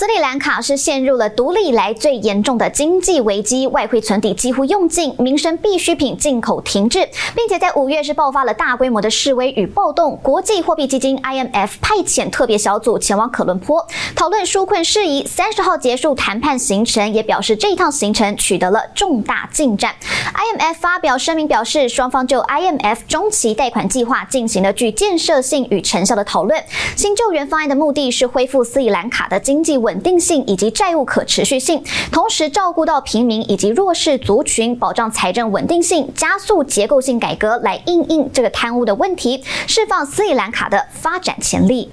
斯里兰卡是陷入了独立以来最严重的经济危机，外汇存底几乎用尽，民生必需品进口停滞，并且在五月是爆发了大规模的示威与暴动。国际货币基金 IMF 派遣特别小组前往可伦坡讨论纾困事宜，三十号结束谈判行程，也表示这一趟行程取得了重大进展。IMF 发表声明表示，双方就 IMF 中期贷款计划进行了具建设性与成效的讨论。新救援方案的目的是恢复斯里兰卡的经济稳稳定性以及债务可持续性，同时照顾到平民以及弱势族群，保障财政稳定性，加速结构性改革来应应这个贪污的问题，释放斯里兰卡的发展潜力。